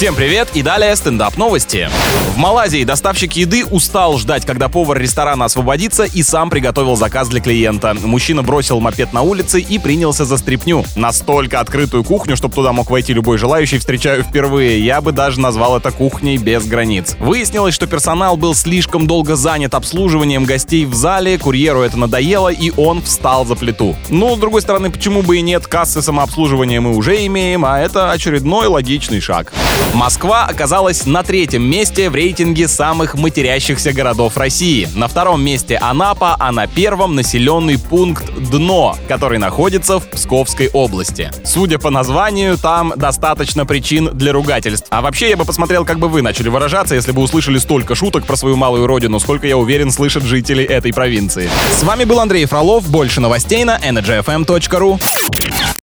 Всем привет и далее стендап новости. В Малайзии доставщик еды устал ждать, когда повар ресторана освободится и сам приготовил заказ для клиента. Мужчина бросил мопед на улице и принялся за стряпню. Настолько открытую кухню, чтобы туда мог войти любой желающий, встречаю впервые. Я бы даже назвал это кухней без границ. Выяснилось, что персонал был слишком долго занят обслуживанием гостей в зале, курьеру это надоело, и он встал за плиту. Ну, с другой стороны, почему бы и нет, кассы самообслуживания мы уже имеем, а это очередной логичный шаг. Москва оказалась на третьем месте в рейтинге самых матерящихся городов России. На втором месте Анапа, а на первом населенный пункт Дно, который находится в Псковской области. Судя по названию, там достаточно причин для ругательств. А вообще я бы посмотрел, как бы вы начали выражаться, если бы услышали столько шуток про свою малую родину, сколько, я уверен, слышат жители этой провинции. С вами был Андрей Фролов. Больше новостей на energyfm.ru.